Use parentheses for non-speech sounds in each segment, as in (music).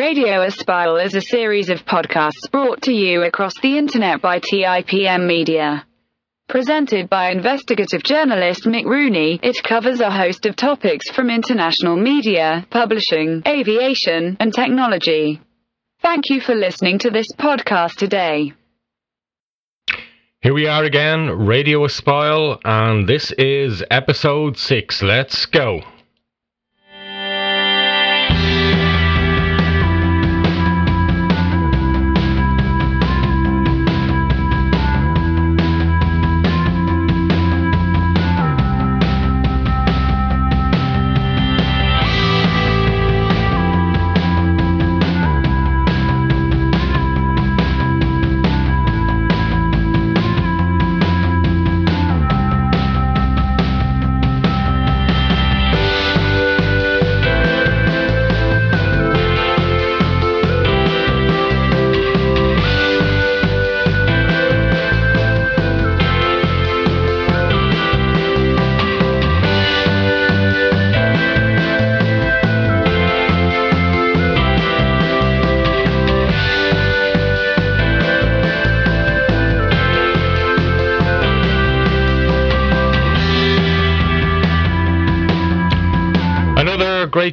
Radio Aspire is a series of podcasts brought to you across the internet by TIPM Media. Presented by investigative journalist Mick Rooney, it covers a host of topics from international media, publishing, aviation, and technology. Thank you for listening to this podcast today. Here we are again, Radio Aspire, and this is episode 6. Let's go.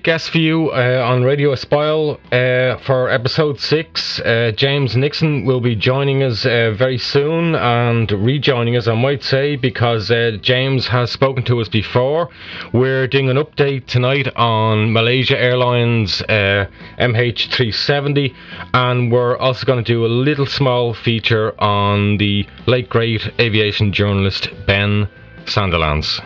Guest for you uh, on Radio Aspire uh, for episode 6. Uh, James Nixon will be joining us uh, very soon and rejoining us, I might say, because uh, James has spoken to us before. We're doing an update tonight on Malaysia Airlines uh, MH370, and we're also going to do a little small feature on the late great aviation journalist Ben Sandilands.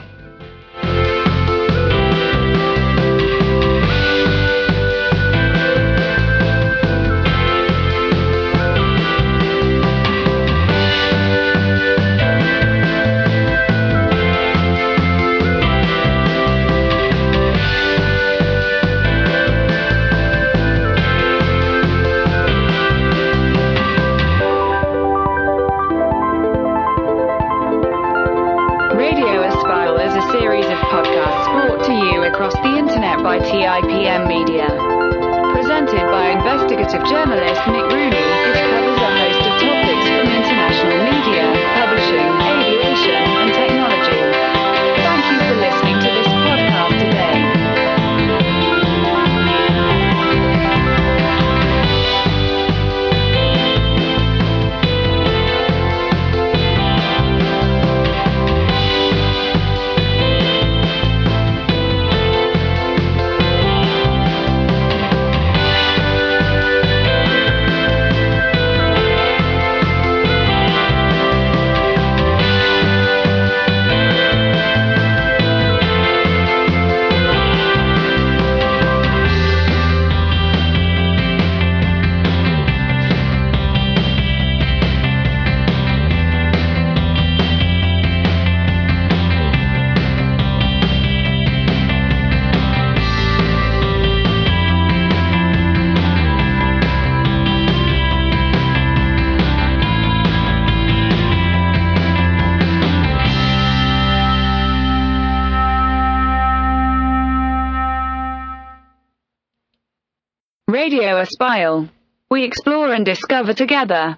Radio Aspire. We explore and discover together.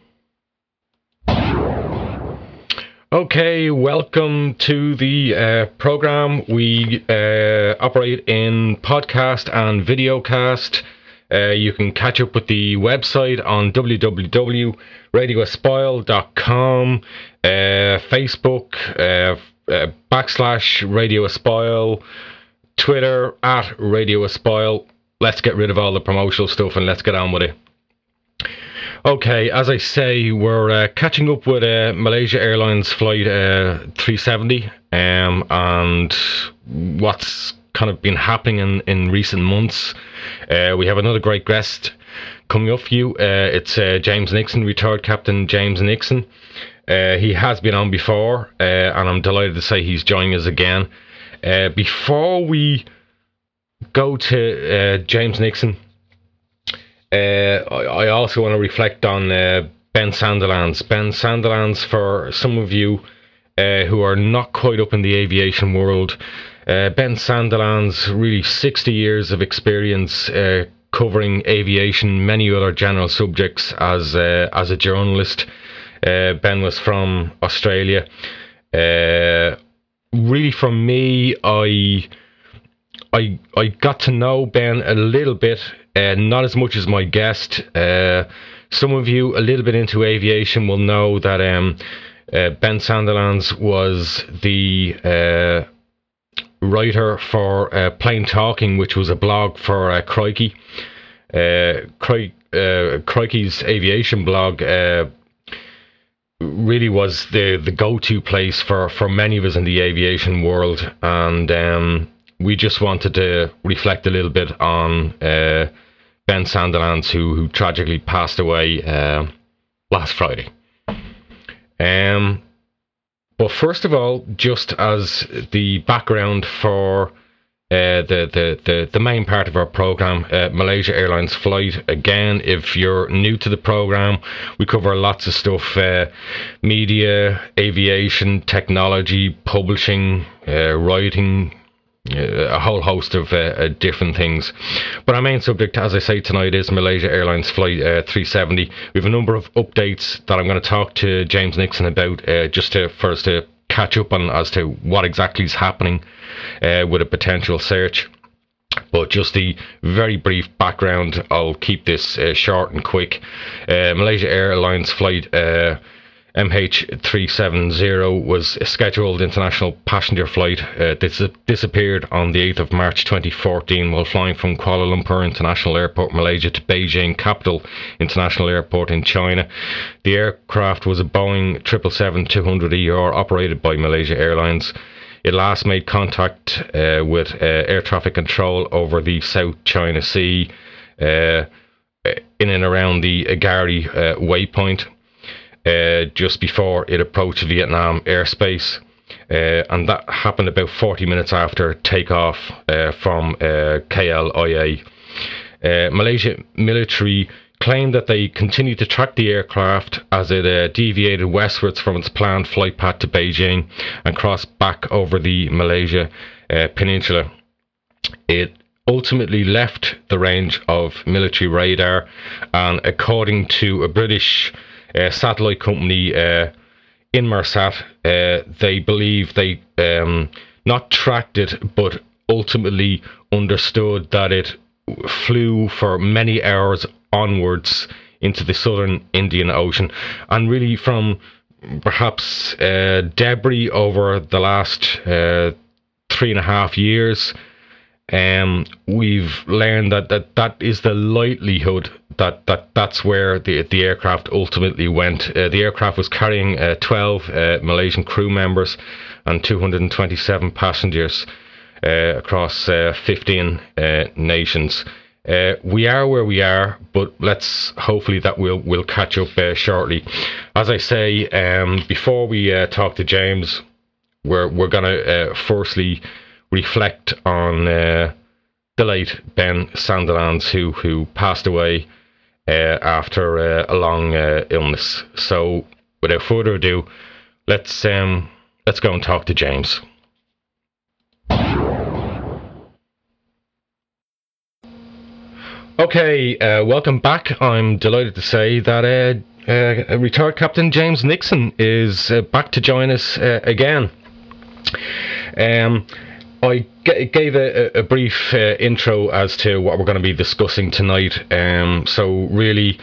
Okay, welcome to the uh, program. We uh, operate in podcast and videocast. Uh, you can catch up with the website on www.radioaspire.com, uh, Facebook, uh, uh, backslash Radio Aspire, Twitter at Radio Aspire. Let's get rid of all the promotional stuff and let's get on with it. Okay, as I say, we're uh, catching up with uh, Malaysia Airlines flight uh, 370 um, and what's kind of been happening in, in recent months. Uh, we have another great guest coming up for you. Uh, it's uh, James Nixon, retired Captain James Nixon. He has been on before, and I'm delighted to say he's joining us again. Before we go to uh, James Nixon, uh, I, I also want to reflect on uh, Ben Sandilands. Ben Sandilands, for some of you uh, who are not quite up in the aviation world, Ben Sandilands, really 60 years of experience covering aviation, many other general subjects as as a journalist. Uh, ben was from Australia. Uh, really, from me, I I I got to know Ben a little bit, uh, not as much as my guest. Uh, some of you a little bit into aviation will know that um, uh, Ben Sandilands was the uh, writer for uh, Plane Talking, which was a blog for uh, Crikey. Uh, Cri- Crikey's aviation blog really was the, the go to place for, for many of us in the aviation world. And um, we just wanted to reflect a little bit on uh, Ben Sandilands, who, who tragically passed away uh, last Friday. Um, but first of all, just as the background for uh, the, the, the, the main part of our program, uh, Malaysia Airlines flight. Again, if you're new to the program, we cover lots of stuff uh, media, aviation, technology, publishing, uh, writing, a whole host of uh, uh, different things. But our main subject, as I say tonight, is Malaysia Airlines Flight uh, 370. We have a number of updates that I'm going to talk to James Nixon about, uh, just to us to catch up on as to what exactly is happening uh, with a potential search. But just the very brief background, I'll keep this short and quick. Malaysia Airlines Flight MH370 was a scheduled international passenger flight. Uh, this disappeared on the 8th of March 2014 while flying from Kuala Lumpur International Airport, Malaysia to Beijing Capital International Airport in China. The aircraft was a Boeing 777-200ER operated by Malaysia Airlines. It last made contact uh, with uh, air traffic control over the South China Sea uh, in and around the Igari uh, waypoint uh, just before it approached Vietnam airspace. Uh, and that happened about 40 minutes after takeoff uh, from uh, KLIA. Uh, Malaysia military claimed that they continued to track the aircraft as it uh, deviated westwards from its planned flight path to Beijing and crossed back over the Malaysia peninsula. It ultimately left the range of military radar, and according to a British uh, satellite company uh, Inmarsat, uh, they believe they um, not tracked it, but ultimately understood that it flew for many hours onwards into the southern Indian Ocean, and really from perhaps uh, debris over the last uh, three and a half years. Um, we've learned that, that that is the likelihood that, that that's where the the aircraft ultimately went. Uh, the aircraft was carrying uh, 12 uh, Malaysian crew members and 227 passengers uh, across uh, 15 uh, nations. we are where we are, but let's hopefully that we'll we'll catch up shortly. As I say, um, before we talk to James, we're we're gonna firstly reflect on the late Ben Sandilands, who who passed away uh, after uh, a long uh, illness. So, without further ado, let's um, let's go and talk to James. Okay, uh, welcome back. I'm delighted to say that uh, uh, retired Captain James Nixon is back to join us again. Um, I g- gave a, a brief uh, intro as to what we're going to be discussing tonight. Um, so really,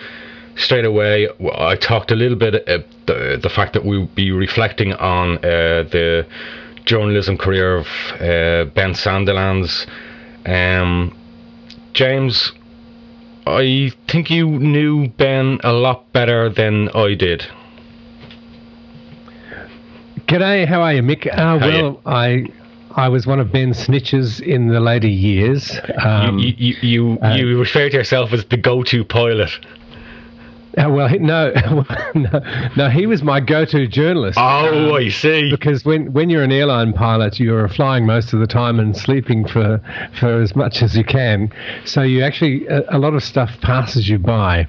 straight away, I talked a little bit uh, the the fact that we'll be reflecting on uh, the journalism career of uh, Ben Sandilands. Um, James, I think you knew Ben a lot better than I did. G'day, how are you, Mick? Uh, well, I I was one of Ben's snitches in the later years. Um, you you you, uh, you refer to yourself as the go-to pilot. Uh, (laughs) well, no, (laughs) no, no, he was my go-to journalist. Oh, um, I see. Because when, when you're an airline pilot, you're flying most of the time and sleeping for for as much as you can. So you actually a, a lot of stuff passes you by,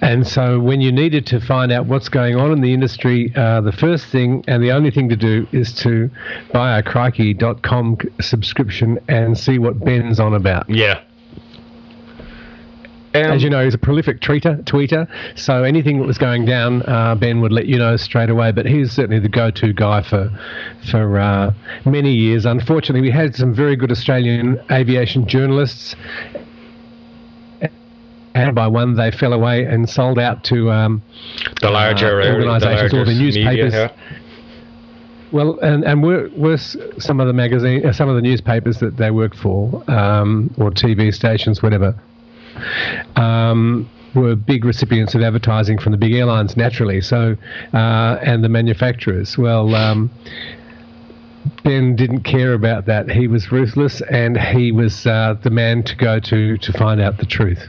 and so when you needed to find out what's going on in the industry, uh, the first thing and the only thing to do is to buy a Crikey.com subscription and see what Ben's on about. Yeah. Um, As you know, he's a prolific tweeter, tweeter. So anything that was going down, uh, Ben would let you know straight away. But he's certainly the go-to guy for for uh, many years. Unfortunately, we had some very good Australian aviation journalists. And by one, they fell away and sold out to um, the larger uh, uh, organisations or the newspapers. Media, Well, and and were, were some of the magazine, uh, some of the newspapers that they work for, um, or TV stations, whatever, um, were big recipients of advertising from the big airlines, naturally. So, uh, and the manufacturers. Well. Um, Ben didn't care about that. He was ruthless, and he was uh, the man to go to to find out the truth.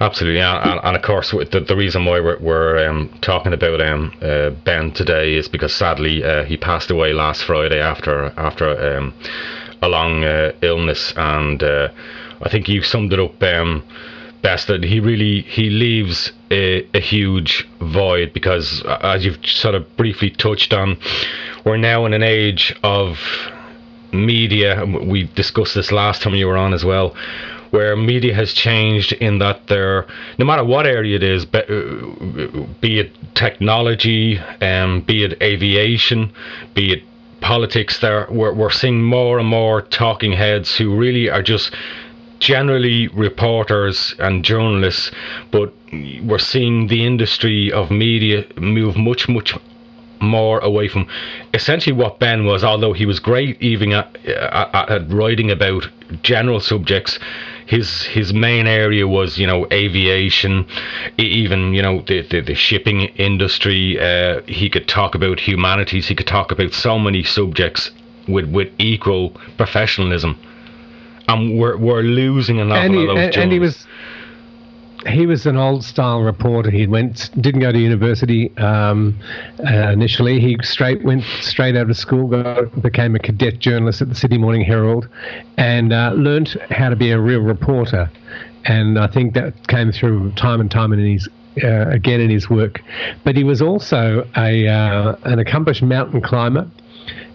Absolutely, and, and of course, the, the reason why we're, we're um, talking about um, uh, Ben today is because sadly uh, he passed away last Friday after after um, a long uh, illness, and uh, I think you summed it up um, best that he really he leaves a, a huge void because, as you've sort of briefly touched on, we're now in an age of media. We discussed this last time you were on as well, where media has changed in that they're no matter what area it is, be, uh, be it technology, um, be it aviation, be it politics, there we're, we're seeing more and more talking heads who really are just generally reporters and journalists, but we're seeing the industry of media move much, much more away from essentially what Ben was, although he was great even at, at, writing about general subjects. His his main area was you know aviation, even you know the the, the shipping industry. Uh, he could talk about humanities. He could talk about so many subjects with with equal professionalism. And we're we're losing an awful and he, lot of those and, and he was he was an old style reporter. He went didn't go to university um, uh, initially. He straight went straight out of school, got, became a cadet journalist at the Sydney Morning Herald, and uh, learnt how to be a real reporter. And I think that came through time and time in his. Uh, again in his work, but he was also a uh, an accomplished mountain climber,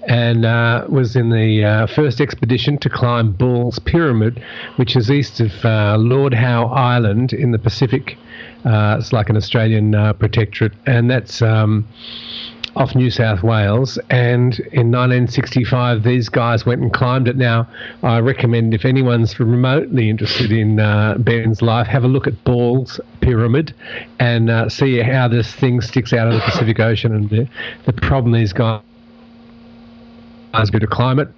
and uh, was in the uh, first expedition to climb Ball's Pyramid, which is east of uh, Lord Howe Island in the Pacific. Uh, it's like an Australian uh, protectorate, and that's um, off New South Wales. And in 1965, these guys went and climbed it. Now, I recommend if anyone's remotely interested in uh, Ben's life, have a look at Ball's Pyramid and see how this thing sticks out of the Pacific Ocean and the, the problem these guys guys go to climate.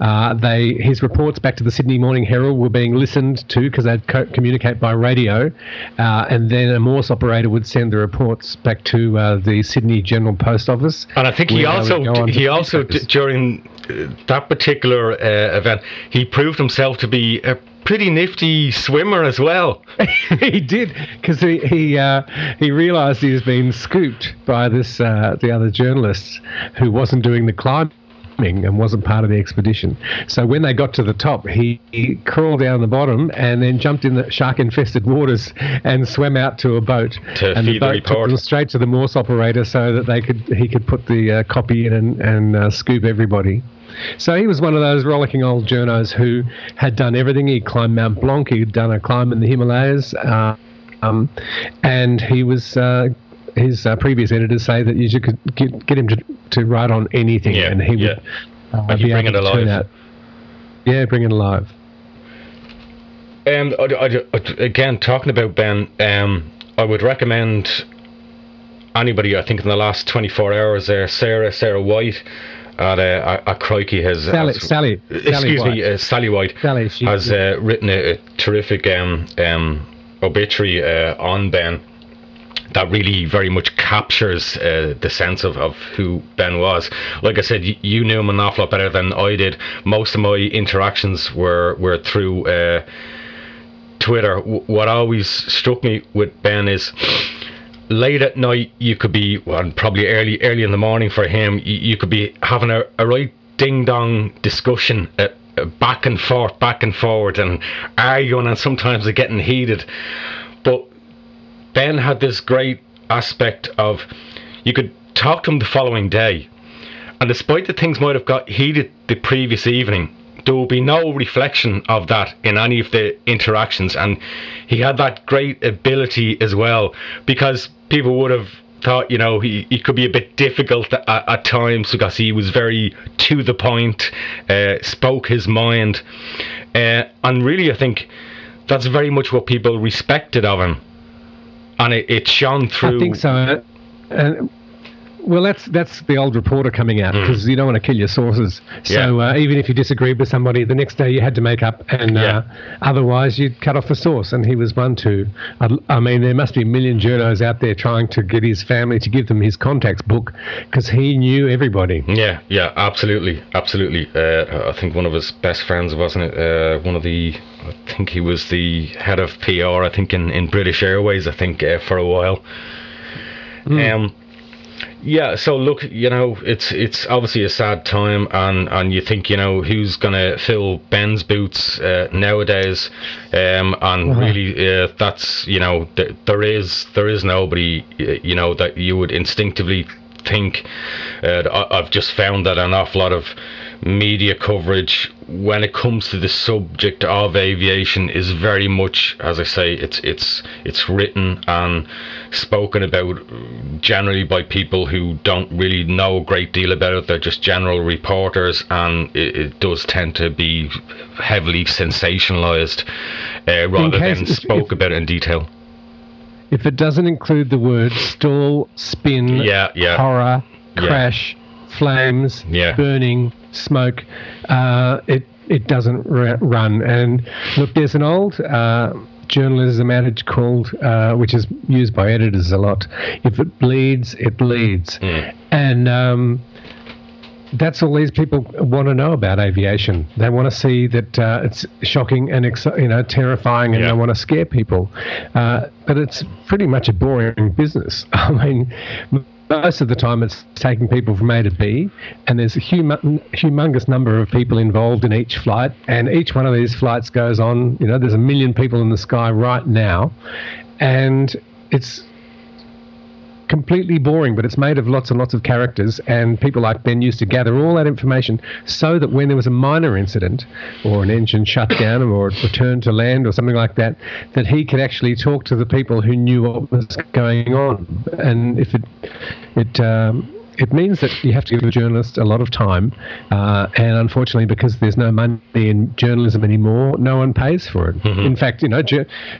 Uh, they his reports back to the Sydney Morning Herald were being listened to because they'd co- communicate by radio, uh, and then a Morse operator would send the reports back to uh, the Sydney General Post Office. And I think he where they would also he also d- during uh, that particular uh, event he proved himself to be a pretty nifty swimmer as well. (laughs) he did because he he uh, he realised he was being scooped by this uh, the other journalists who wasn't doing the climbing and wasn't part of the expedition. So when they got to the top, he, he crawled down the bottom and then jumped in the shark-infested waters and swam out to a boat. To and feed the the boat took report. them straight to the Morse operator so that they could he could put the uh, copy in and, and uh, scoop everybody. So he was one of those rollicking old journos who had done everything. He climbed Mount Blanc. He'd done a climb in the Himalayas, uh, um, and he was. Uh, his uh, previous editors say that you could get, get him to, to write on anything, Yeah, and he yeah. would uh, And be bring able it to turn alive. out. Yeah, bring it alive. Um, I, I- again, talking about Ben, um, I would recommend anybody. I think in the last 24 hours, there, Sarah Sarah White at uh, a, a crikey has Sally, has- Sally, excuse Sally me, White. uh, Sally White Sally, she- has uh, written a, a terrific um, um, obituary uh, on Ben that really very much captures uh, the sense of, of who Ben was. Like I said, you, you knew him an awful lot better than I did. Most of my interactions were were through uh, Twitter. W- what always struck me with Ben is late at night you could be well, probably early early in the morning for him you, you could be having a, a right ding dong discussion uh, uh, back and forth back and forward and arguing and sometimes it getting heated but Ben had this great aspect of you could talk to him the following day. And despite the things might have got heated the previous evening there will be no reflection of that in any of the interactions. And he had that great ability as well because people would have thought you know he, he could be a bit difficult at, at times because he was very to the point uh, spoke his mind. Uh, and really i think that's very much what people respected of him and it, it shone through I think so. And well, that's that's the old reporter coming out Mm. because you don't want to kill your sources. So uh, even if you disagreed with somebody, the next day you had to make up, and uh, otherwise you'd cut off the source. And he was one to. I, I mean, there must be a million journos out there trying to get his family to give them his contacts book because he knew everybody. Yeah, yeah, absolutely, absolutely. Uh, I think one of his best friends wasn't it? Uh, one of the, I think he was the head of PR. I think in, in British Airways. I think uh, for a while. Um, yeah. So look, you know, it's it's obviously a sad time, and and you think you know who's gonna fill Ben's boots uh, nowadays, um, and Uh-huh. really uh, that's you know th- there is there is nobody you know that you would instinctively think uh, I've just found that an awful lot of media coverage when it comes to the subject of aviation is very much as I say it's it's it's written and spoken about generally by people who don't really know a great deal about it they're just general reporters and it, it does tend to be heavily sensationalized uh, rather than if- spoke if- about in detail If it doesn't include the words stall, spin, Yeah, yeah. horror, Yeah. crash, flames, Yeah. burning, smoke, uh, it it doesn't r- run. And look, there's an old uh, journalism adage called, uh, which is used by editors a lot: "If it bleeds, it leads." Mm. And um, that's all these people want to know about aviation. They want to see that uh, it's shocking and exci- you know terrifying, and Yeah. they want to scare people. Uh, but it's pretty much a boring business. (laughs) I mean, most of the time it's taking people from A to B, and there's a hum- humongous number of people involved in each flight, and each one of these flights goes on. You know, there's a million people in the sky right now, and it's completely boring, but it's made of lots and lots of characters. And people like Ben used to gather all that information so that when there was a minor incident or an engine shut down or a return to land or something like that, that he could actually talk to the people who knew what was going on. And if it, it, um, it means that you have to give a journalist a lot of time, uh, and unfortunately, because there's no money in journalism anymore, no one pays for it. In fact, you know,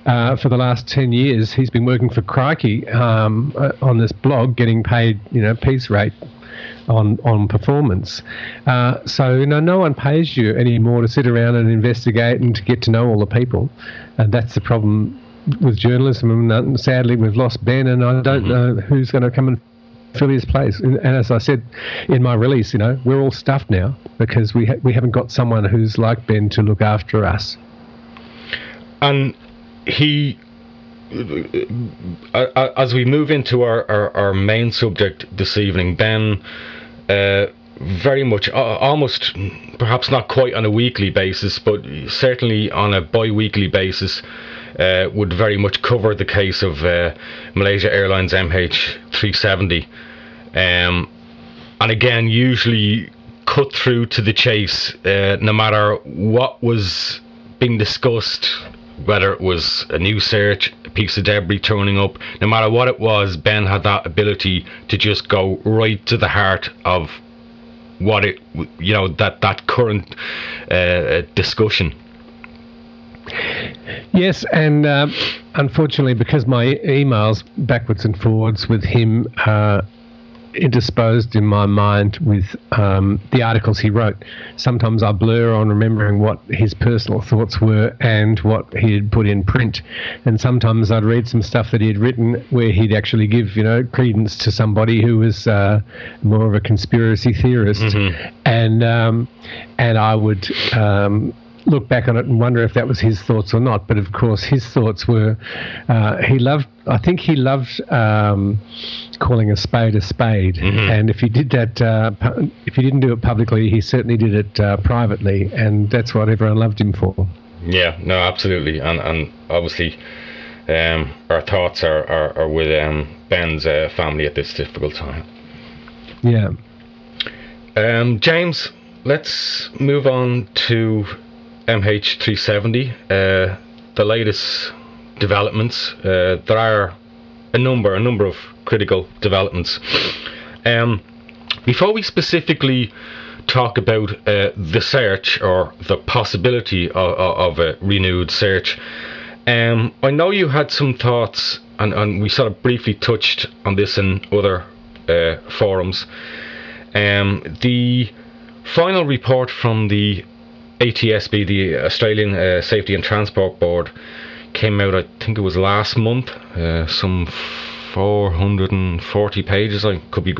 uh, for the last ten years, he's been working for Crikey um, uh, on this blog, getting paid, you know, piece rate on on performance. Uh, so you know, no one pays you anymore to sit around and investigate and to get to know all the people, and that's the problem with journalism. And uh, sadly, we've lost Ben, and I don't know who's going to come and fill his place. And, and as I said in my release, you know, we're all stuffed now because we ha- we haven't got someone who's like Ben to look after us. and he uh, uh, as we move into our, our, our main subject this evening ben uh, very much uh, almost perhaps not quite on a weekly basis but certainly on a bi-weekly basis uh, would very much cover the case of uh, Malaysia Airlines MH370 um, and again usually cut through to the chase uh, no matter what was being discussed whether it was a new search a piece of debris turning up no matter what it was ben had that ability to just go right to the heart of what it you know that that current uh, discussion. Yes, and uh, unfortunately, because my emails backwards and forwards with him uh, intersposed in my mind with um, the articles he wrote, sometimes I blur on remembering what his personal thoughts were and what he had put in print. And sometimes I'd read some stuff that he had written where he'd actually give, you know, credence to somebody who was uh, more of a conspiracy theorist, and um, and I would. Um, look back on it and wonder if that was his thoughts or not. But of course, his thoughts were uh, he loved. I think he loved um, calling a spade a spade, and if he did that, uh, pu- if he didn't do it publicly, he certainly did it uh, privately, and that's what everyone loved him for. Yeah, no, absolutely, and and obviously, um, our thoughts are are, are with um, Ben's uh, family at this difficult time. Yeah. Um, James, let's move on to MH370. Uh, the latest developments. Uh, there are a number, a number of critical developments. Um, before we specifically talk about uh, the search or the possibility of, of a renewed search, um, I know you had some thoughts, and, and, we sort of briefly touched on this in other uh, forums. Um, the final report from the ATSB, the Australian uh, Safety and Transport Board, came out. I think it was last month. Uh, some 440 pages. I could be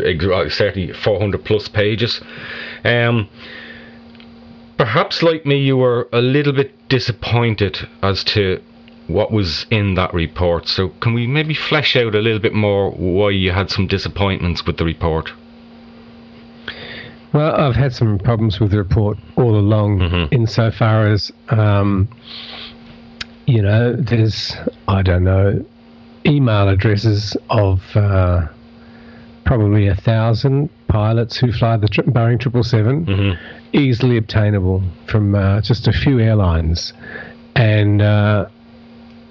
certainly 400 plus pages. Um, perhaps, like me, you were a little bit disappointed as to what was in that report. So, can we maybe flesh out a little bit more why you had some disappointments with the report? Well, I've had some problems with the report all along, mm-hmm. insofar as, um, you know, there's, I don't know, email addresses of uh, probably a thousand pilots who fly the tri- Boeing 777, mm-hmm. easily obtainable from uh, just a few airlines. And uh,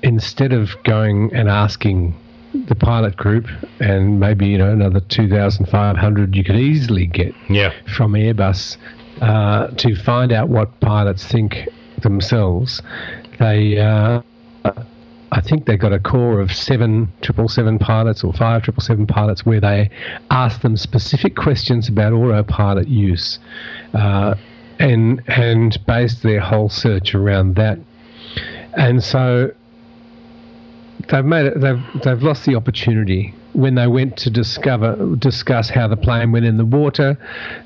instead of going and asking the pilot group and maybe you know another 2,500 you could easily get yeah. from Airbus uh, to find out what pilots think themselves. They, uh, I think they got a core of seven triple seven pilots or five triple seven pilots where they asked them specific questions about autopilot use, uh, and and based their whole search around that. And so they've made it. They've they've lost the opportunity when they went to discover discuss how the plane went in the water.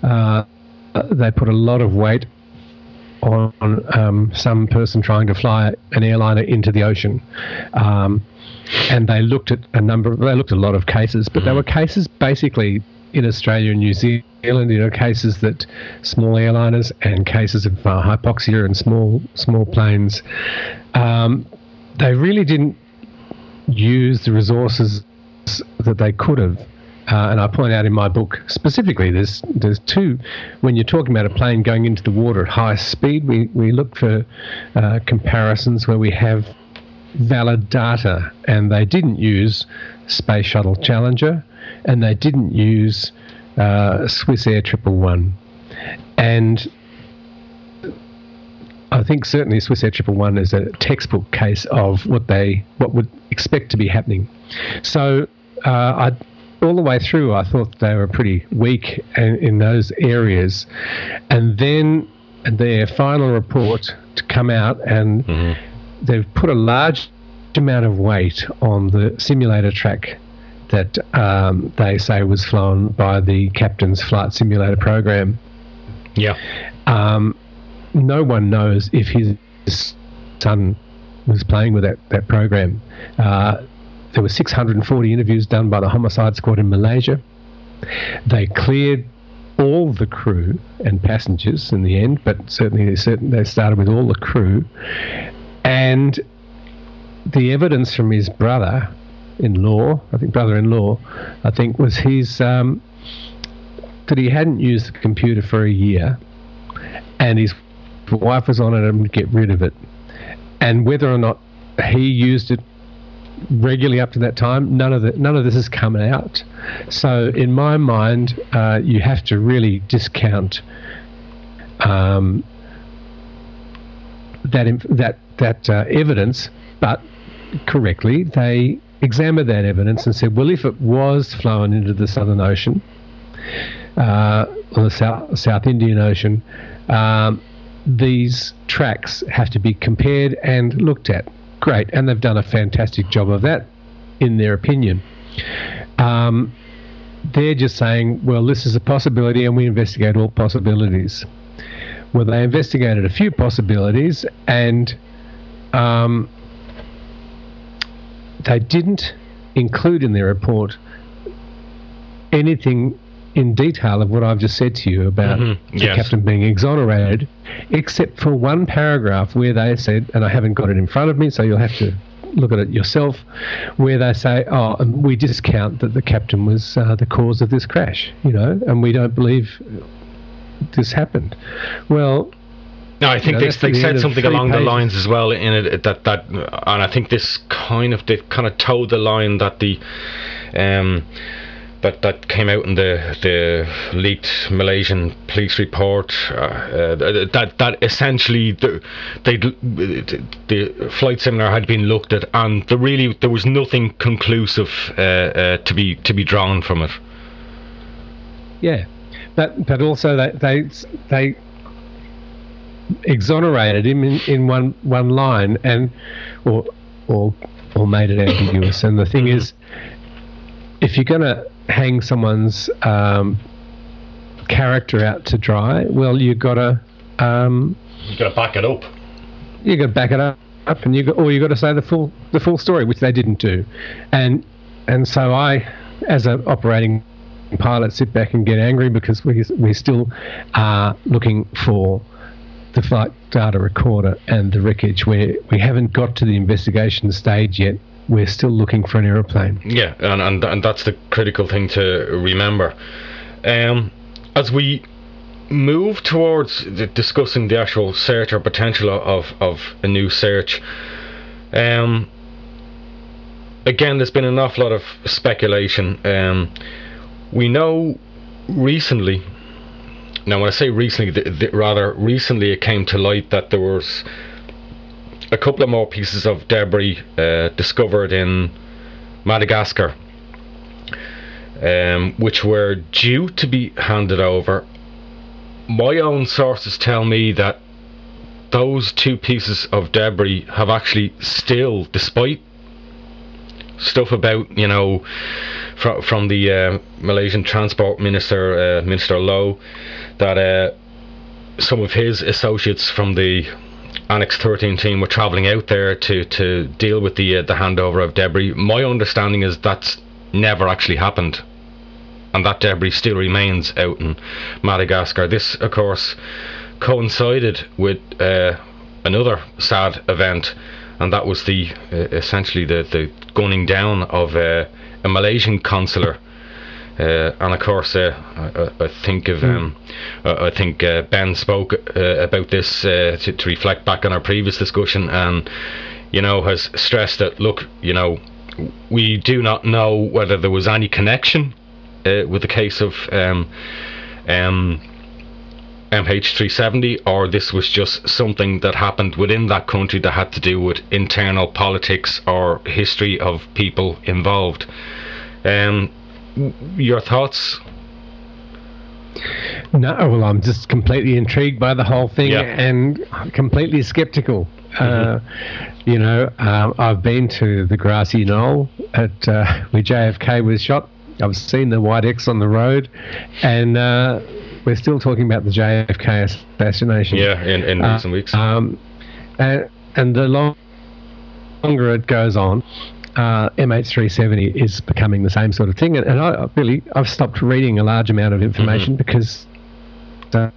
Uh, they put a lot of weight on um, some person trying to fly an airliner into the ocean. Um, and they looked at a number. Of, they looked at a lot of cases, but they were cases basically in Australia and New Zealand. You know, cases that small airliners and cases of uh, hypoxia and small small planes. Um, they really didn't use the resources that they could have. Uh, and I point out in my book specifically, there's there's two. When you're talking about a plane going into the water at high speed, we we look for uh, comparisons where we have valid data, and they didn't use Space Shuttle Challenger, and they didn't use uh, Swissair Triple One, and I think certainly Swissair Triple One is a textbook case of what they what would expect to be happening. So uh, I all the way through, I thought they were pretty weak in, in those areas, and then their final report to come out, and mm-hmm. they've put a large amount of weight on the simulator track that um, they say was flown by the captain's flight simulator program. Yeah. Um, no one knows if his son was playing with that, that program. Uh, there were 640 interviews done by the homicide squad in Malaysia. They cleared all the crew and passengers in the end, but certainly they, started with all the crew. And the evidence from his brother in law, I think brother in law, I think was his um, that he hadn't used the computer for a year and his wife was on it and would get rid of it. And whether or not he used it regularly up to that time, none of the, none of this has come out. So in my mind, uh, you have to really discount um, that that that uh, evidence, but correctly they examined that evidence and said, well, if it was flowing into the Southern Ocean, uh, or the South, South Indian Ocean, um, these tracks have to be compared and looked at. Great, and they've done a fantastic job of that, in their opinion. Um, they're just saying, well, this is a possibility, and we investigate all possibilities. Well, they investigated a few possibilities, and um, they didn't include in their report anything in detail of what I've just said to you about mm-hmm. the yes. captain being exonerated, except for one paragraph where they said, and I haven't got it in front of me, so you'll have to look at it yourself, where they say, "Oh, we discount that the captain was uh, the cause of this crash," you know, and we don't believe this happened. Well, No, I think know, they, they the said something along the lines as well in it that that, and I think this kind of they kind of towed the line that the um that that came out in the the leaked Malaysian police report uh, uh, that that essentially the they the flight simulator had been looked at and there really there was nothing conclusive uh, uh, to be to be drawn from it. Yeah, but but also they they they exonerated him in, in one one line and or or or made it ambiguous. And the thing is, if you're going to hang someone's um, character out to dry, well, you've got to um, You got to back it up. you got to back it up, up and you got, or you got to say the full the full story, which they didn't do, and and so I, as an operating pilot, sit back and get angry because we we still are looking for the flight data recorder and the wreckage. Where we haven't got to the investigation stage yet. We're still looking for an aeroplane. Yeah, and, and and that's the critical thing to remember. Um, as we move towards the discussing the actual search or potential of of a new search, um, again, there's been an awful lot of speculation. Um, we know recently. Now, when I say recently, th- th- rather recently, it came to light that there was a couple of more pieces of debris uh, discovered in Madagascar, um, which were due to be handed over. My own sources tell me that those two pieces of debris have actually still, despite stuff about you know from from the uh, Malaysian Transport Minister uh, Minister Liow that uh, some of his associates from the Annex 13 team were travelling out there to, to deal with the uh, the handover of debris. My understanding is that's never actually happened, and that debris still remains out in Madagascar. This, of course, coincided with uh, another sad event, and that was the uh, essentially the, the gunning down of uh, a Malaysian consular. Uh, and of course, uh, I, I think of um, I think uh, Ben spoke uh, about this uh, to, to reflect back on our previous discussion, and you know has stressed that look, you know, we do not know whether there was any connection uh, with the case of um, um, MH370, or this was just something that happened within that country that had to do with internal politics or history of people involved. Um, your thoughts? No, well, I'm just completely intrigued by the whole thing Yeah. and completely skeptical. Uh, you know, um, I've been to the grassy knoll at uh, where JFK was shot. I've seen the white X on the road, and uh, we're still talking about the JFK assassination. Yeah, in, in Uh, recent weeks. Um, and, and the long, longer it goes on, uh, MH370 is becoming the same sort of thing. And, and I really, I've stopped reading a large amount of information because uh,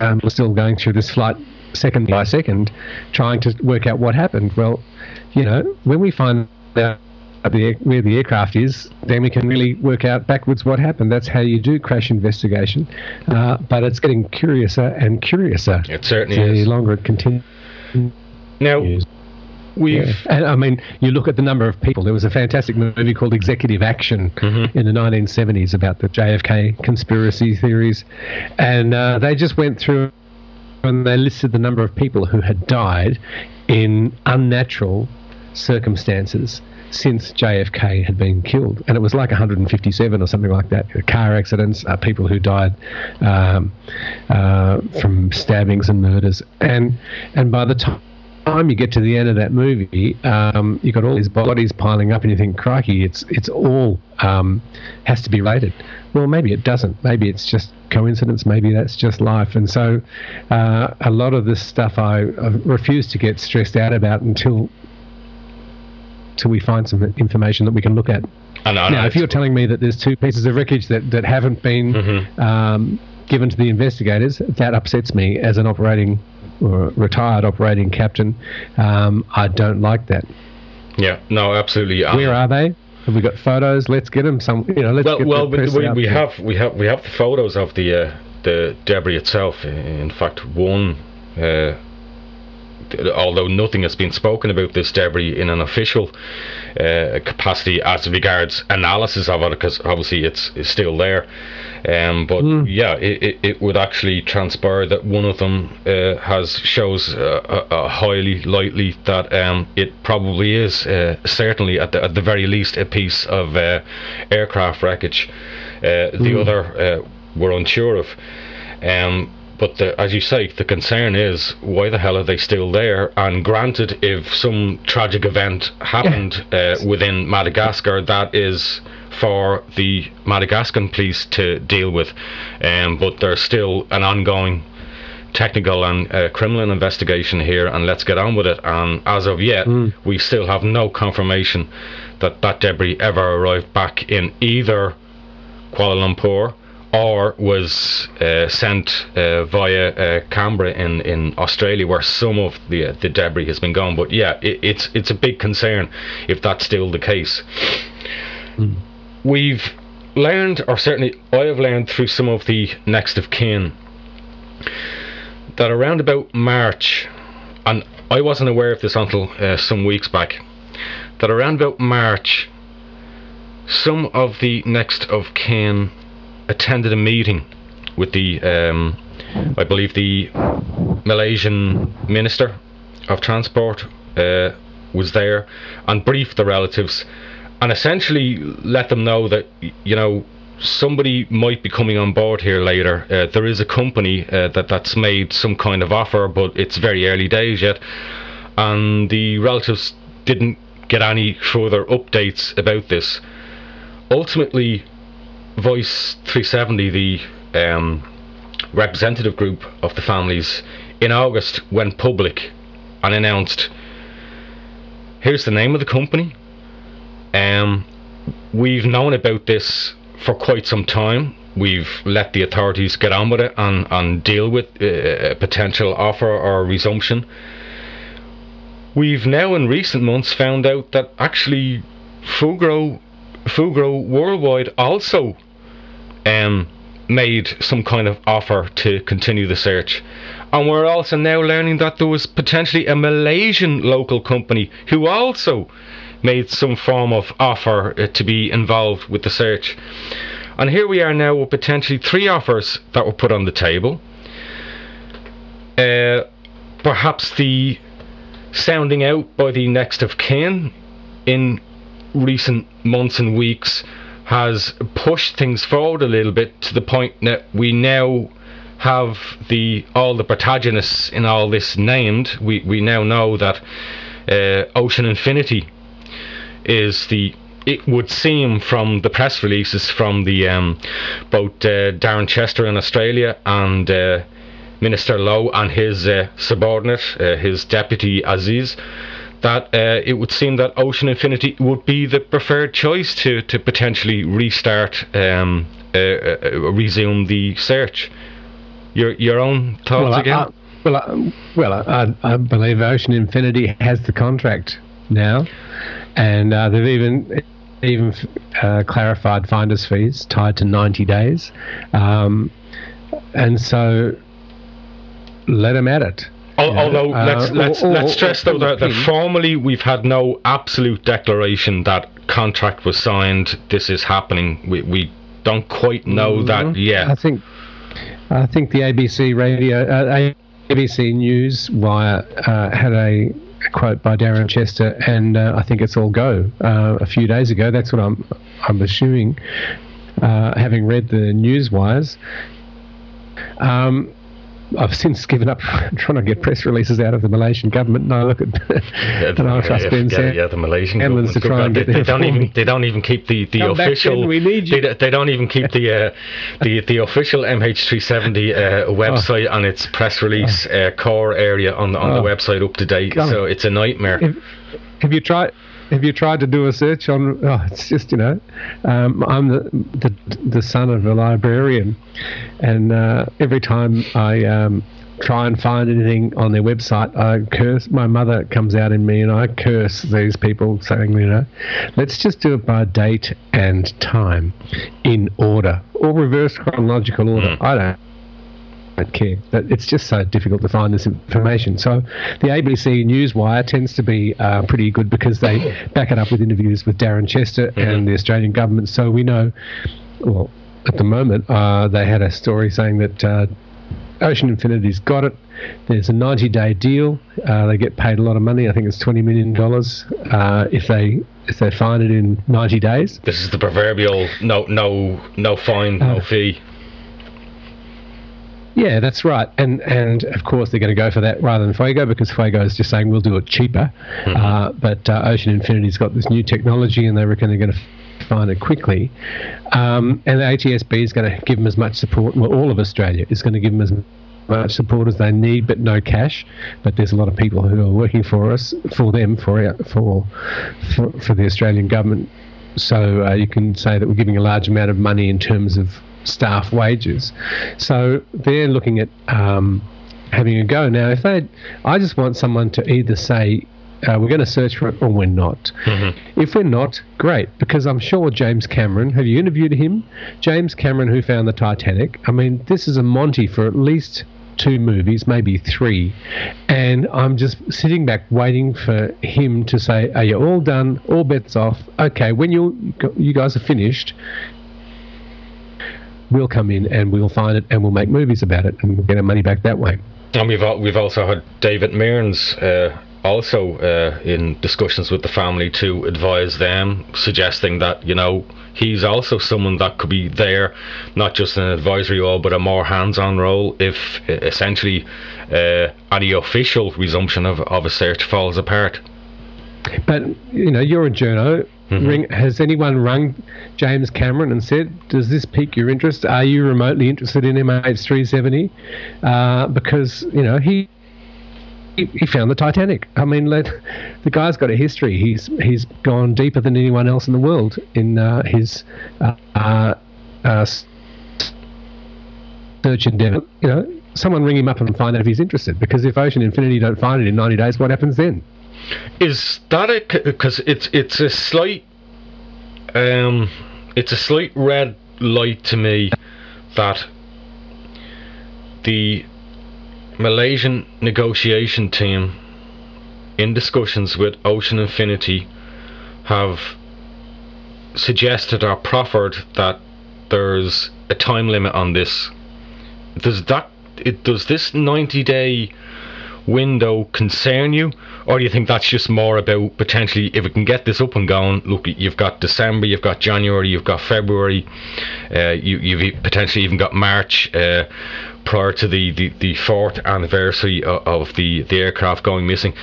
um, we're still going through this flight second by second, trying to work out what happened. Well, you know, when we find out the, where the aircraft is, then we can really work out backwards what happened. That's how you do crash investigation. Uh, but it's getting curiouser and curiouser it certainly the is. longer it continues. Now, we've. Yeah. And I mean, you look at the number of people. There was a fantastic movie called Executive Action Mhm. in the 1970s about the JFK conspiracy theories, and uh, they just went through and they listed the number of people who had died in unnatural circumstances since JFK had been killed, and it was like 157 or something like that. Car accidents, uh, people who died um, uh, from stabbings and murders, and and by the time time you get to the end of that movie, um, you got all these bodies piling up, and you think, "Crikey, it's it's all um, has to be rated." Well, maybe it doesn't. Maybe it's just coincidence. Maybe that's just life. And so, uh, a lot of this stuff I, I refuse to get stressed out about until until we find some information that we can look at. I know, I know, Now, if you're telling me that there's two pieces of wreckage that, that haven't been Mhm. um, given to the investigators, that upsets me as an operating retired operating captain. Um, I don't like that. yeah, no, absolutely. um, Where are they? Have we got photos? Let's get them some. You know, let's well, get well, the we, we, we have we have we have the photos of the uh, the debris itself. In fact, one. Uh, although nothing has been spoken about this debris in an official uh, capacity as regards analysis of it, because obviously it's, it's still there. Um, but mm. yeah, it, it, it, would actually transpire that one of them uh, has shows uh, a highly likely that um, it probably is uh, certainly at the, at the very least a piece of uh, aircraft wreckage. Mm. The hmm. other we're unsure of. Um, but the, as you say, the concern is why the hell are they still there? And granted, if some tragic event happened (laughs) uh, within Madagascar, that is for the Madagascan police to deal with. Um, but there's still an ongoing technical and uh, criminal investigation here, and let's get on with it. And as of yet, mm. we still have no confirmation that that debris ever arrived back in either Kuala Lumpur or was uh, sent uh, via uh, Canberra in, in Australia, where some of the uh, the debris has been gone. But yeah, it, it's it's a big concern if that's still the case. Mm. We've learned, or certainly I have learned through some of the next of kin, that around about March, and I wasn't aware of this until uh, some weeks back, that around about March, some of the next of kin attended a meeting with the, um, I believe, the Malaysian Minister of Transport uh, was there and briefed the relatives and essentially let them know that, you know, somebody might be coming on board here later. Uh, there is a company uh, that that's made some kind of offer, but it's very early days yet, and the relatives didn't get any further updates about this. Ultimately, Voice 370, the um, representative group of the families, in August went public and announced here's the name of the company. Um, we've known about this for quite some time. We've let the authorities get on with it and, and deal with uh, a potential offer or resumption. We've now, in recent months, found out that actually Fugro Fugro Worldwide also um, made some kind of offer to continue the search. And we're also now learning that there was potentially a Malaysian local company who also made some form of offer uh, to be involved with the search. And here we are now with potentially three offers that were put on the table. Uh, perhaps the sounding out by the next of kin in recent months and weeks has pushed things forward a little bit to the point that we now have the all the protagonists in all this named. We we now know that uh, Ocean Infinity is the it would seem from the press releases from the um, both uh, Darren Chester in Australia and uh, Minister Liow and his uh, subordinate, uh, his deputy Aziz, that uh, it would seem that Ocean Infinity would be the preferred choice to, to potentially restart, um, uh, uh, resume the search. Your your own thoughts well, again? I, I, well, I, well, I, I, believe Ocean Infinity has the contract now, and uh, they've even even uh, clarified finders fees tied to 90 days, um, and so let them at it. Although uh, let's let's or, or, let's stress though that, that formally we've had no absolute declaration that contract was signed. This is happening. We we don't quite know mm, that yet. I think I think the ABC radio uh, ABC News wire uh, had a quote by Darren Chester, and uh, I think it's all go uh, a few days ago. That's what I'm I'm assuming, uh, having read the news wires. Um, I've since given up (laughs) trying to get press releases out of the Malaysian government. No, look at (laughs) yeah, the, I trust Ben yeah, yeah, the Malaysian government. To try and they, get they don't even they don't even keep the, the official. we need you. They, they don't even keep the uh, the the official MH370 uh, website oh. on its press release oh. uh, core area on the, on oh. the website up to date. God. So it's a nightmare. If, have you tried? Have you tried to do a search on? Oh, it's just you know, um, I'm the, the, the son of a librarian, and uh, every time I um, try and find anything on their website, I curse. My mother comes out in me, and I curse these people, saying, you know, let's just do it by date and time, in order or reverse chronological order. Mm. I don't don't care. It's just so difficult to find this information. So the ABC Newswire tends to be uh, pretty good because they (laughs) back it up with interviews with Darren Chester Mm-hmm. and the Australian government. So we know, well, at the moment uh, they had a story saying that. Uh, Ocean Infinity's got it. There's a 90-day deal. Uh, they get paid a lot of money. I think it's 20 million dollars uh, if they if they find it in 90 days. This is the proverbial no no no fine, no Uh, fee. Yeah, that's right. And and of course they're going to go for that rather than Fugro because Fugro is just saying we'll do it cheaper. Uh, but uh, Ocean Infinity's got this new technology and they reckon they're going to find it quickly. Um, and the ATSB is going to give them as much support. Well, all of Australia is going to give them as much support as they need, but no cash. But there's a lot of people who are working for us, for them, for our- for for, for the Australian government. So uh, you can say that we're giving a large amount of money in terms of staff wages. So they're looking at um, having a go now. If they, I just want someone to either say. Uh, we're going to search for it or we're not. If we're not, great, because I'm sure James Cameron, have you interviewed him? James Cameron, who found the Titanic. I mean, this is a Monty for at least two movies, maybe three. And I'm just sitting back waiting for him to say, Are you all done? All bets off. Okay, when you, you guys are finished, we'll come in and we'll find it and we'll make movies about it and we'll get our money back that way. And we've we've also had David Mearns uh, also uh, in discussions with the family to advise them, suggesting that you know he's also someone that could be there, not just an advisory role, but a more hands-on role if essentially uh, any official resumption of, of a search falls apart. But you know, you're a journo. Ring, has anyone rung James Cameron and said, "Does this pique your interest? Are you remotely interested in MH370?" Uh, because you know he. He, he found the Titanic. I mean, let, the guy's got a history. He's he's gone deeper than anyone else in the world in uh, his uh, uh, search endeavour. You know, someone ring him up and find out if he's interested. Because if Ocean Infinity don't find it in 90 days, what happens then? Is that a because it's it's a slight um it's a slight red light to me that the Malaysian negotiation team in discussions with Ocean Infinity have suggested or proffered that there's a time limit on this. Does that it does this 90 day window concern you, or do you think that's just more about potentially if we can get this up and going? Look, you've got December, you've got January, you've got February, uh, you, you've e- potentially even got March. Uh, prior to the, the, the fourth anniversary of, of the, the aircraft going missing,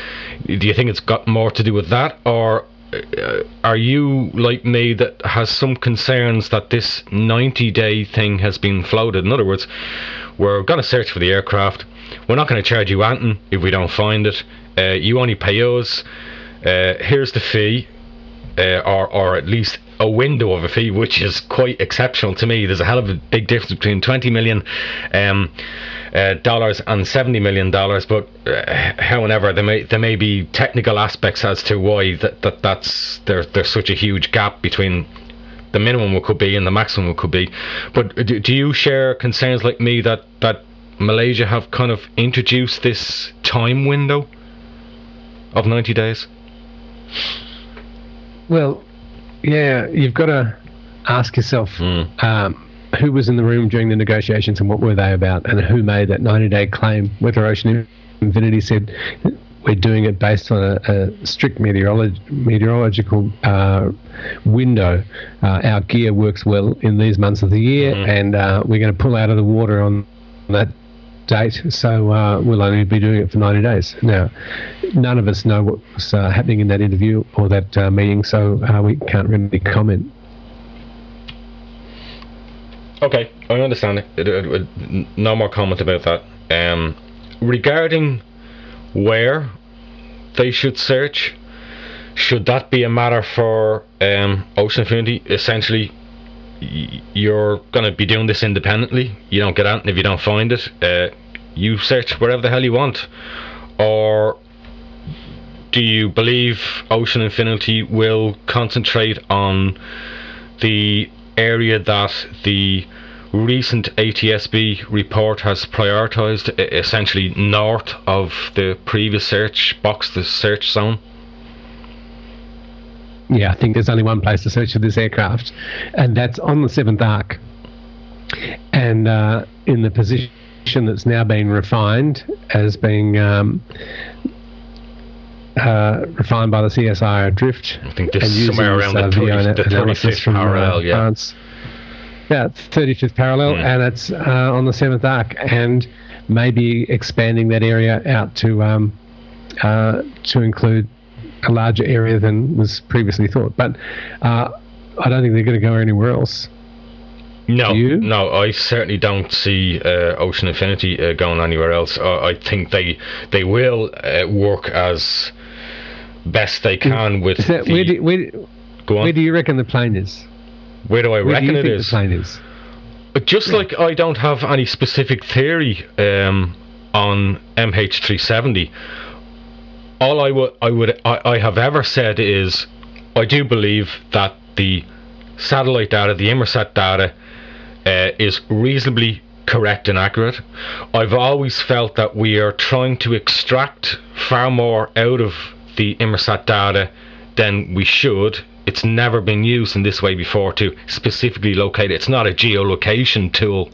do you think it's got more to do with that, or uh, are you like me that has some concerns that this 90 day thing has been floated? In other words, we're going to search for the aircraft. We're not going to charge you anything if we don't find it. Uh, you only pay us. Uh, here's the fee, uh, or or at least a window of a fee, which is quite exceptional to me. There's a hell of a big difference between 20 million um, uh, dollars and 70 million dollars. But uh, however, there may there may be technical aspects as to why that, that that's there, there's such a huge gap between the minimum it could be and the maximum it could be. But do, do you share concerns like me that that Malaysia have kind of introduced this time window of 90 days? Well, yeah, you've got to ask yourself Mm. um, who was in the room during the negotiations and what were they about, and who made that 90-day claim. Whether Ocean Infinity said we're doing it based on a, a strict meteorolog- meteorological uh, window. Uh, our gear works well in these months of the year, and uh, we're going to pull out of the water on that date, so uh, we'll only be doing it for 90 days. Now, none of us know what's uh, happening in that interview or that uh, meeting, so uh, we can't really comment. Okay, I understand it. No more comment about that. Um, regarding where they should search, should that be a matter for um, Ocean Infinity? Essentially, you're going to be doing this independently. You don't get out, and if you don't find it, uh, you search wherever the hell you want. Or do you believe Ocean Infinity will concentrate on the area that the recent ATSB report has prioritised essentially north of the previous search box, the search zone. Yeah, I think there's only one place to search for this aircraft, and that's on the Seventh Arc, and uh, in the position that's now been refined as being um, uh, refined by the CSIRO drift. I think this is somewhere around the, 30, the 35th from, parallel, uh, yeah. France. Yeah, it's 35th parallel, mm. and it's uh, on the 7th arc, and maybe expanding that area out to um, uh, to include a larger area than was previously thought. But uh, I don't think they're going to go anywhere else. No, no, I certainly don't see uh, Ocean Infinity uh, going anywhere else. I, I, think they they will uh, work as best they can with. That, the, where, do, where, where, do you reckon the plane is? Where do I where reckon do it is? The plane is. Just yeah. like I don't have any specific theory um, on MH370, all I would I would I, I have ever said is I do believe that the satellite data, the Inmarsat data, uh, is reasonably correct and accurate. I've always felt that we are trying to extract far more out of the Inmarsat data than we should. It's never been used in this way before to specifically locate it. It's not a geolocation tool.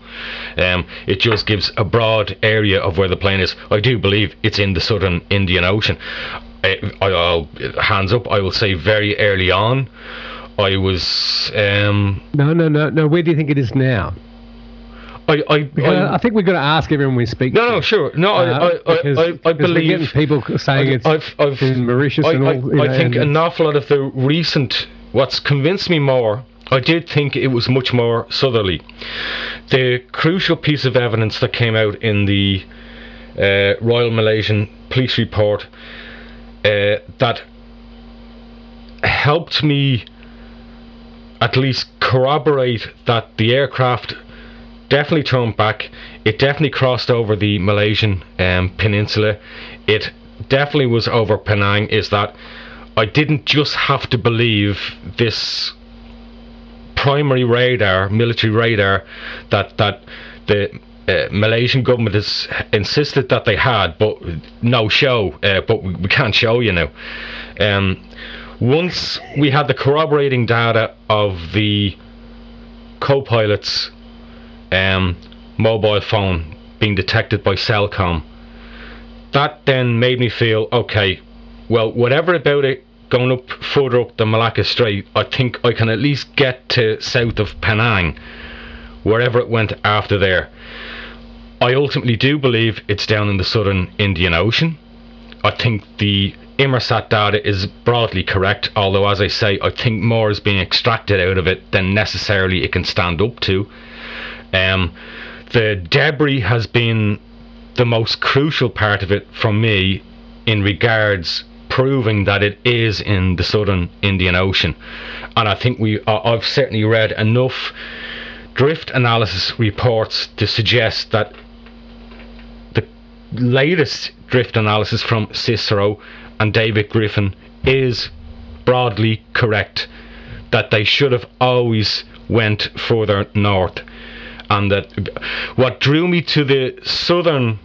Um, it just gives a broad area of where the plane is. I do believe it's in the southern Indian Ocean. I, I'll hands up. I will say very early on. I was. Um, no, no, no, no. Where do you think it is now? I, I, I, I, think we've got to ask everyone we speak. No, to. no, sure. No, uh, I, because, I, I, believe people saying it's I've, I've, in Mauritius and all. I, know, I think an awful lot of the recent. What's convinced me more. I did think it was much more southerly. The crucial piece of evidence that came out in the uh, Royal Malaysian Police report uh, that helped me at least corroborate that the aircraft definitely turned back. It definitely crossed over the Malaysian um, peninsula. It definitely was over Penang. Is that I didn't just have to believe this primary radar, military radar, that that the uh, Malaysian government has insisted that they had, but no show. Uh, but we, we, can't show you now. Um, once we had the corroborating data of the co-pilot's um, mobile phone being detected by Celcom, that then made me feel okay. Well, whatever about it going up further up the Malacca Strait, I think I can at least get to south of Penang, wherever it went after there. I ultimately do believe it's down in the southern Indian Ocean. I think the Inmarsat data is broadly correct, although, as I say, I think more is being extracted out of it than necessarily it can stand up to. Um, the debris has been the most crucial part of it for me in regards proving that it is in the southern Indian Ocean. And I think we, I've certainly read enough drift analysis reports to suggest that the latest drift analysis from CSIRO and David Griffin is broadly correct that they should have always went further north and that what drew me to the southern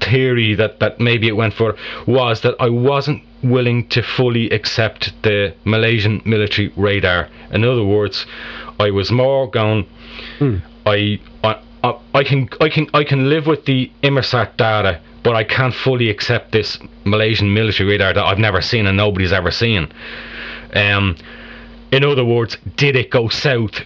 theory that, that maybe it went for was that I wasn't willing to fully accept the Malaysian military radar. In other words, I was more going. Hmm. I, I I can I can I can live with the Inmarsat data but I can't fully accept this Malaysian military radar that I've never seen and nobody's ever seen. Um, in other words, did it go south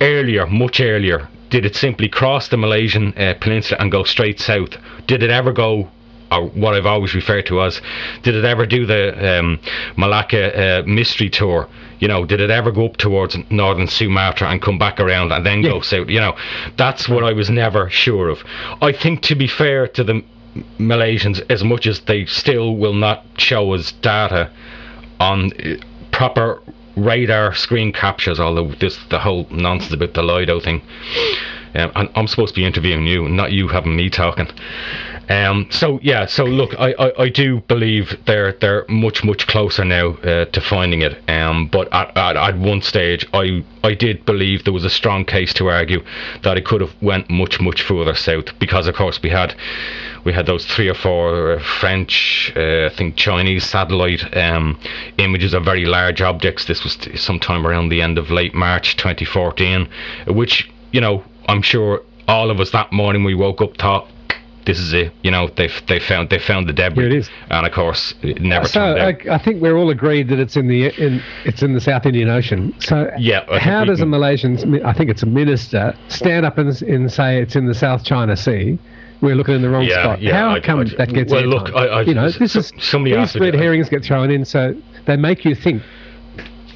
earlier, much earlier? Did it simply cross the Malaysian uh, peninsula and go straight south? Did it ever go or what I've always referred to as, did it ever do the um, Malacca uh, mystery tour? You know, did it ever go up towards northern Sumatra and come back around and then yeah. go south? You know, that's what I was never sure of. I think, to be fair to the Malaysians, as much as they still will not show us data on uh, proper radar screen captures, although this the whole nonsense about the Lido thing. Um, and I'm supposed to be interviewing you, not you having me talking. Um, so yeah, so look, I, I, I do believe they're they're much much closer now uh, to finding it. Um, but at, at, at one stage, I I did believe there was a strong case to argue that it could have went much much further south because of course we had we had those three or four uh, French, uh, I think Chinese satellite um, images of very large objects. This was sometime around the end of late March 2014, which you know I'm sure all of us that morning we woke up thought this is it. You know, they they found they found the debris. Here it is. And of course, it never so. I, I think we're all agreed that it's in the in it's in the South Indian Ocean. So Yeah, I how does a Malaysian, I think it's a minister, stand up and, and say it's in the South China Sea? We're looking in the wrong Yeah, spot. yeah, how I- come I- that gets well, look, I- I- you know, this so- is somebody these red herrings get thrown in, so they make you think.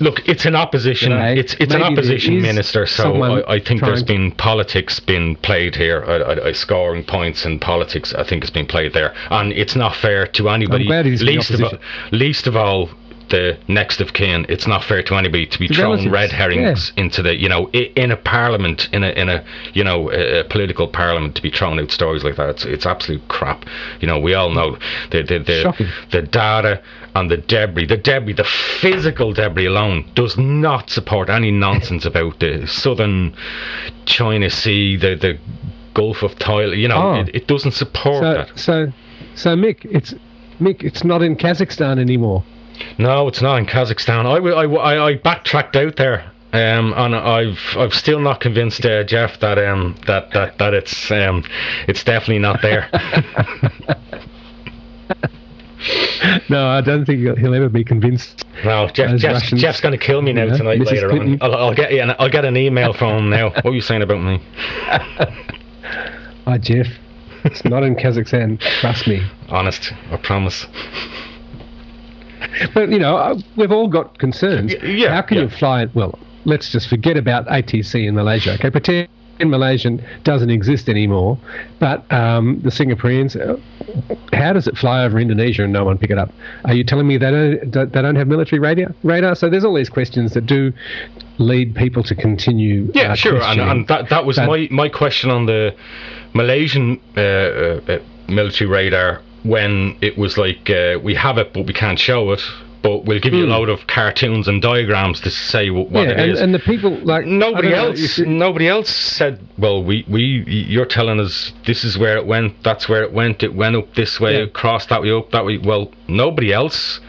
Look, it's an opposition. You know, it's it's an opposition minister, so I, I think there's been politics been played here. I, I, I scoring points in politics. I think has been played there, and it's not fair to anybody. glad he's in the least of all, least of all the next of kin. It's not fair to anybody to be The throwing relatives, red herrings into the you know in a parliament in a in a you know a, a political parliament to be throwing out stories like that. It's it's absolute crap. You know we all know the the the, the data and the debris, the debris, the physical debris alone does not support any (laughs) nonsense about the southern China Sea, the the Gulf of Thailand. You know, Oh. it, it doesn't support So, that. so, so Mick, it's Mick, it's not in Kazakhstan anymore. No, it's not in Kazakhstan. I, I, I backtracked out there. Um, and I've I've still not convinced uh, Jeff that um that, that, that it's um it's definitely not there. (laughs) No, I don't think he'll, he'll ever be convinced. No, Jeff, Those Jeff's, Jeff's going to kill me now you know, tonight Mrs. later Clinton. on. I'll, I'll get you. An, I'll get an email from him now. What were you saying about me? Hi, (laughs) Jeff. It's not in Kazakhstan. Trust me. Honest, I promise. (laughs) But you know, uh, we've all got concerns. Y- yeah, How can yeah. you fly it? Well, let's just forget about ATC in Malaysia. Okay, pretend Malaysian doesn't exist anymore. But um, the Singaporeans, uh, how does it fly over Indonesia and no one pick it up? Are you telling me they don't that they don't have military radar? Radar. So there's all these questions that do lead people to continue. Yeah, uh, sure. And, and that that was But- my, my question on the Malaysian uh, uh, uh, military radar when it was like uh, we have it but we can't show it, but we'll give you a load of cartoons and diagrams to say what Hmm. yeah, it and, is. and the people like Nobody don't know, else. Nobody else said. Well, we, we. You're telling us this is where it went. That's where it went. It went up this way, Yeah. across that way, up that way. Well, nobody else.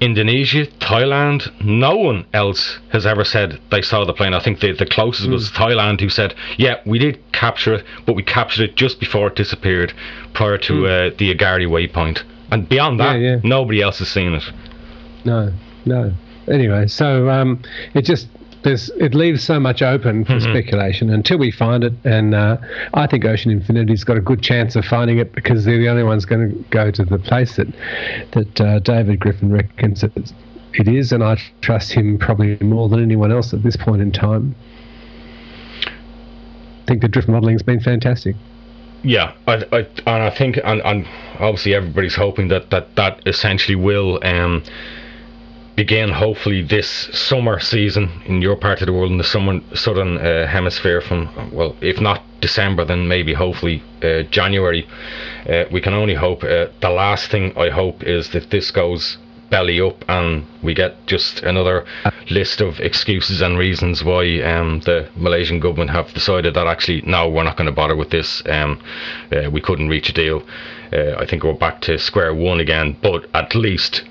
Indonesia, Thailand, no one else has ever said they saw the plane. I think the the closest Hmm. was Thailand, who said, "Yeah, we did capture it, but we captured it just before it disappeared, prior to uh, the Igari waypoint." And beyond that, Hmm. Yeah, yeah. nobody else has seen it. No, no. Anyway, so um, it just there's it leaves so much open for Mm-hmm. speculation until we find it, and uh, I think Ocean Infinity's got a good chance of finding it because they're the only ones going to go to the place that that uh, David Griffin reckons it, it is, and I trust him probably more than anyone else at this point in time. I think the drift modeling's been fantastic. Yeah, I, I, and I think, and, and obviously everybody's hoping that that, that essentially will um, begin hopefully this summer season in your part of the world, in the summer southern uh, hemisphere, from well, if not December, then maybe hopefully uh, January. Uh, we can only hope. Uh, the last thing I hope is that this goes belly up and we get just another list of excuses and reasons why um, the Malaysian government have decided that actually no we're not going to bother with this um, uh, we couldn't reach a deal uh, I think we're back to square one again but at least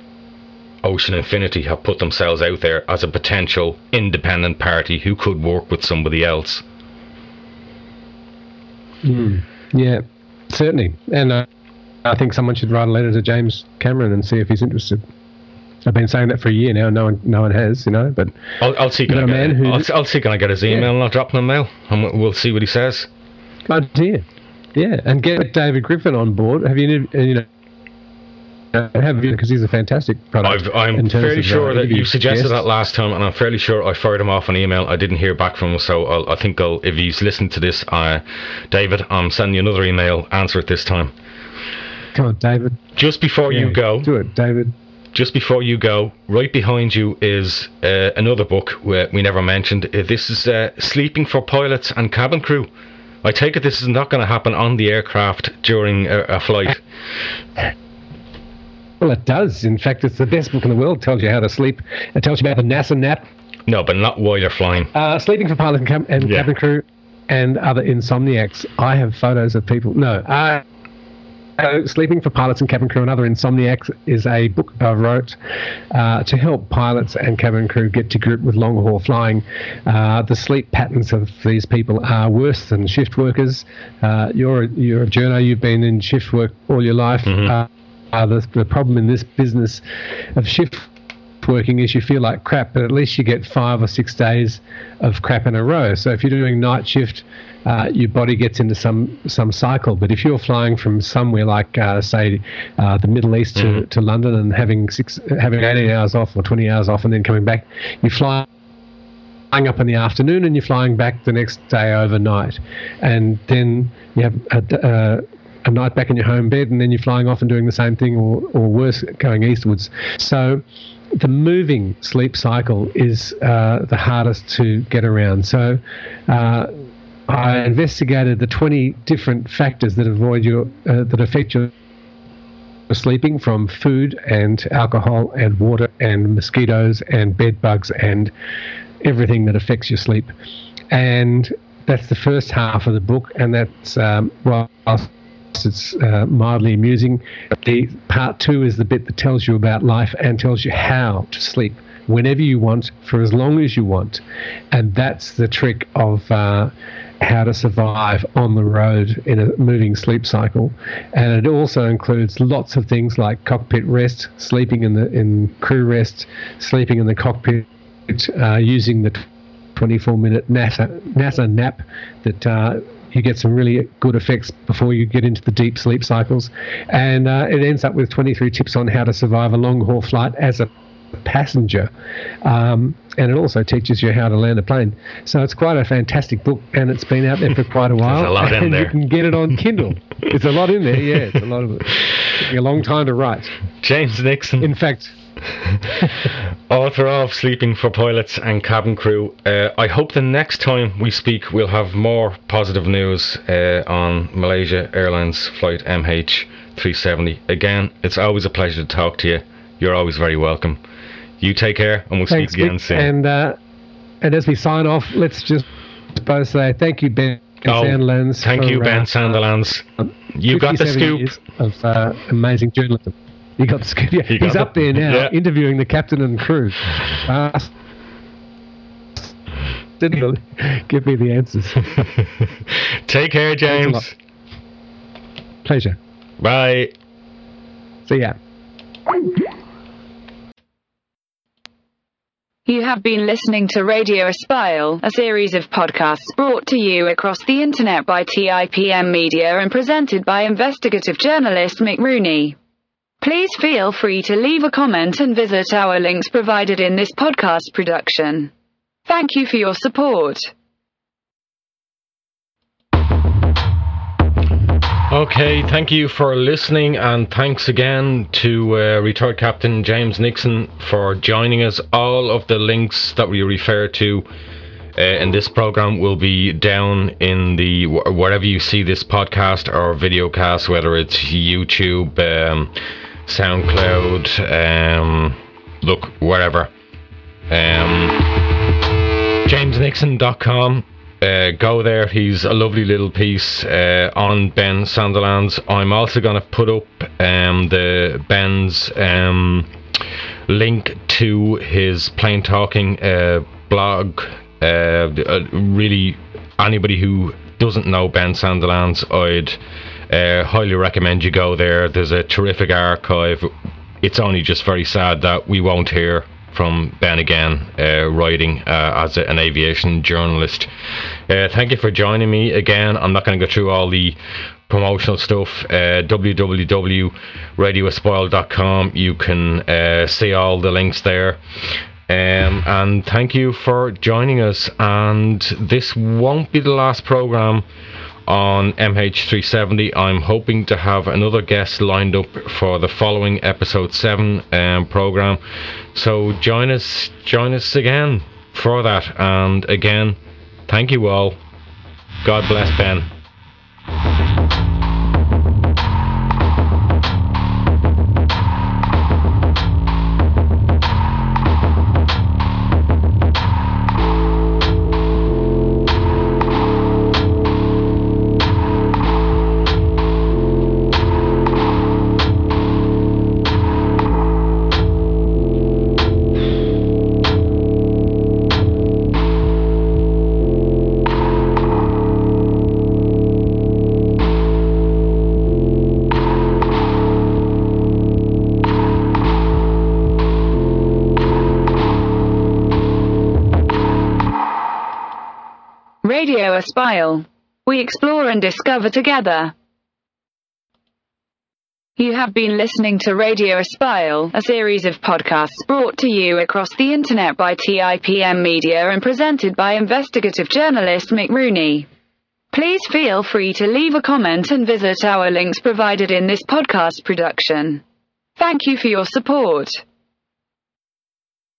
Ocean Infinity have put themselves out there as a potential independent party who could work with somebody else Yeah, certainly. And uh, I think someone should write a letter to James Cameron and see if he's interested. I've been saying that for a year now. No one, no one has, you know. But I'll, I'll see can I get, man who- I'll, I'll see can I get his email and I'll drop him a mail and we'll, see what he says Oh dear. yeah. And get David Griffin on board. Have you, you know, uh, have? Because he's a fantastic product. I've, I'm in fairly uh, sure that you suggested guests. that last time, and I'm fairly sure I fired him off an email. I didn't hear back from him, so I'll, I think I'll, if he's listened to this, uh, David, I'm sending you another email. Answer it this time. Come on, David. Just before you go, do it, David. just before you go, right behind you is uh, another book we, we never mentioned. Uh, this is uh, Sleeping for Pilots and Cabin Crew. I take it this is not going to happen on the aircraft during a, a flight. (laughs) Well, it does. In fact, it's the best book in the world. It tells you how to sleep. It tells you about the NASA nap, No, but not while you're flying. uh, sleeping for pilot and, cab- and Yeah. cabin crew, and other insomniacs. I have photos of people. No, uh, uh, sleeping for pilots and cabin crew and other insomniacs is a book I wrote uh, to help pilots and cabin crew get to grip with long haul flying. Uh, the sleep patterns of these people are worse than shift workers. Uh, you're you're a journo. You've been in shift work all your life. Uh, uh, the, the problem in this business of shift working is you feel like crap, but at least you get five or six days of crap in a row. So if you're doing night shift, uh, your body gets into some some cycle. But if you're flying from somewhere like, uh, say, uh, the Middle East to, to London and having six, having 18 hours off or 20 hours off, and then coming back, you fly flying up in the afternoon and you're flying back the next day overnight, and then you have a, uh, a night back in your home bed, and then you're flying off and doing the same thing, or, or worse, going eastwards. So the moving sleep cycle is uh, the hardest to get around. So. Uh, I investigated the 20 different factors that avoid your uh, that affect your sleeping from food and alcohol and water and mosquitoes and bed bugs and everything that affects your sleep. And that's the first half of the book, and that's um, whilst it's uh, mildly amusing. The part two is the bit that tells you about life and tells you how to sleep whenever you want for as long as you want, and that's the trick of. Uh, how to survive on the road in a moving sleep cycle, and it also includes lots of things like cockpit rest, sleeping in the in crew rest, sleeping in the cockpit, uh, using the 24 minute NASA, NASA nap that uh, you get some really good effects before you get into the deep sleep cycles. And uh, it ends up with 23 tips on how to survive a long haul flight as a passenger. Um, and it also teaches you how to land a plane. So it's quite a fantastic book, and it's been out there for (laughs) quite a while. There's a lot in there. You can get it on Kindle. (laughs) it's a lot in there, yeah. It's a lot of it. Took me a long time to write. James Nixon. In fact, (laughs) author of Sleeping for Pilots and Cabin Crew. Uh, I hope the next time we speak, we'll have more positive news uh, on Malaysia Airlines flight MH370. Again, it's always a pleasure to talk to you. You're always very welcome. You take care, and we'll Thanks, speak again soon. And uh, and as we sign off, let's just both say thank you, Ben Oh, Sandilands. Thank for, you, Ben uh, Sandilands. You got the scoop. Of uh, amazing journalism. You got the scoop. (laughs) Yeah, You got he's the- up there now, yeah. interviewing the captain and crew. Uh, didn't (laughs) give me the answers. (laughs) Take care, James. Pleasure. Bye. See ya. You have been listening to Radio Aspire, a series of podcasts brought to you across the internet by TIPM Media and presented by investigative journalist Mick Rooney. Please feel free to leave a comment and visit our links provided in this podcast production. Thank you for your support. Okay, thank you for listening, and thanks again to uh, retired Captain James Nixon for joining us. All of the links that we refer to uh, in this program will be down in the wh- wherever you see this podcast or videocast, whether it's YouTube, um, SoundCloud, um, look wherever. Um, JamesNixon.com. Uh, go there. He's a lovely little piece uh, on Ben Sandilands. I'm also going to put up um, the Ben's um, link to his Plane Talking uh, blog. Uh, uh, really, anybody who doesn't know Ben Sandilands, I'd uh, highly recommend you go there. There's a terrific archive. It's only just very sad that we won't hear from Ben again, uh, writing uh, as an aviation journalist. Uh, thank you for joining me again. I'm not going to go through all the promotional stuff. Uh, www.radioaspire.com. You can uh, see all the links there. Um, and thank you for joining us. And this won't be the last program on MH370. I'm hoping to have another guest lined up for the following episode 7 um, program. So join us, join us again for that. And again, thank you all. God bless Ben. Radio Aspire. We explore and discover together. You have been listening to Radio Aspire, a series of podcasts brought to you across the internet by TIPM Media and presented by investigative journalist Mick Rooney. Please feel free to leave a comment and visit our links provided in this podcast production. Thank you for your support.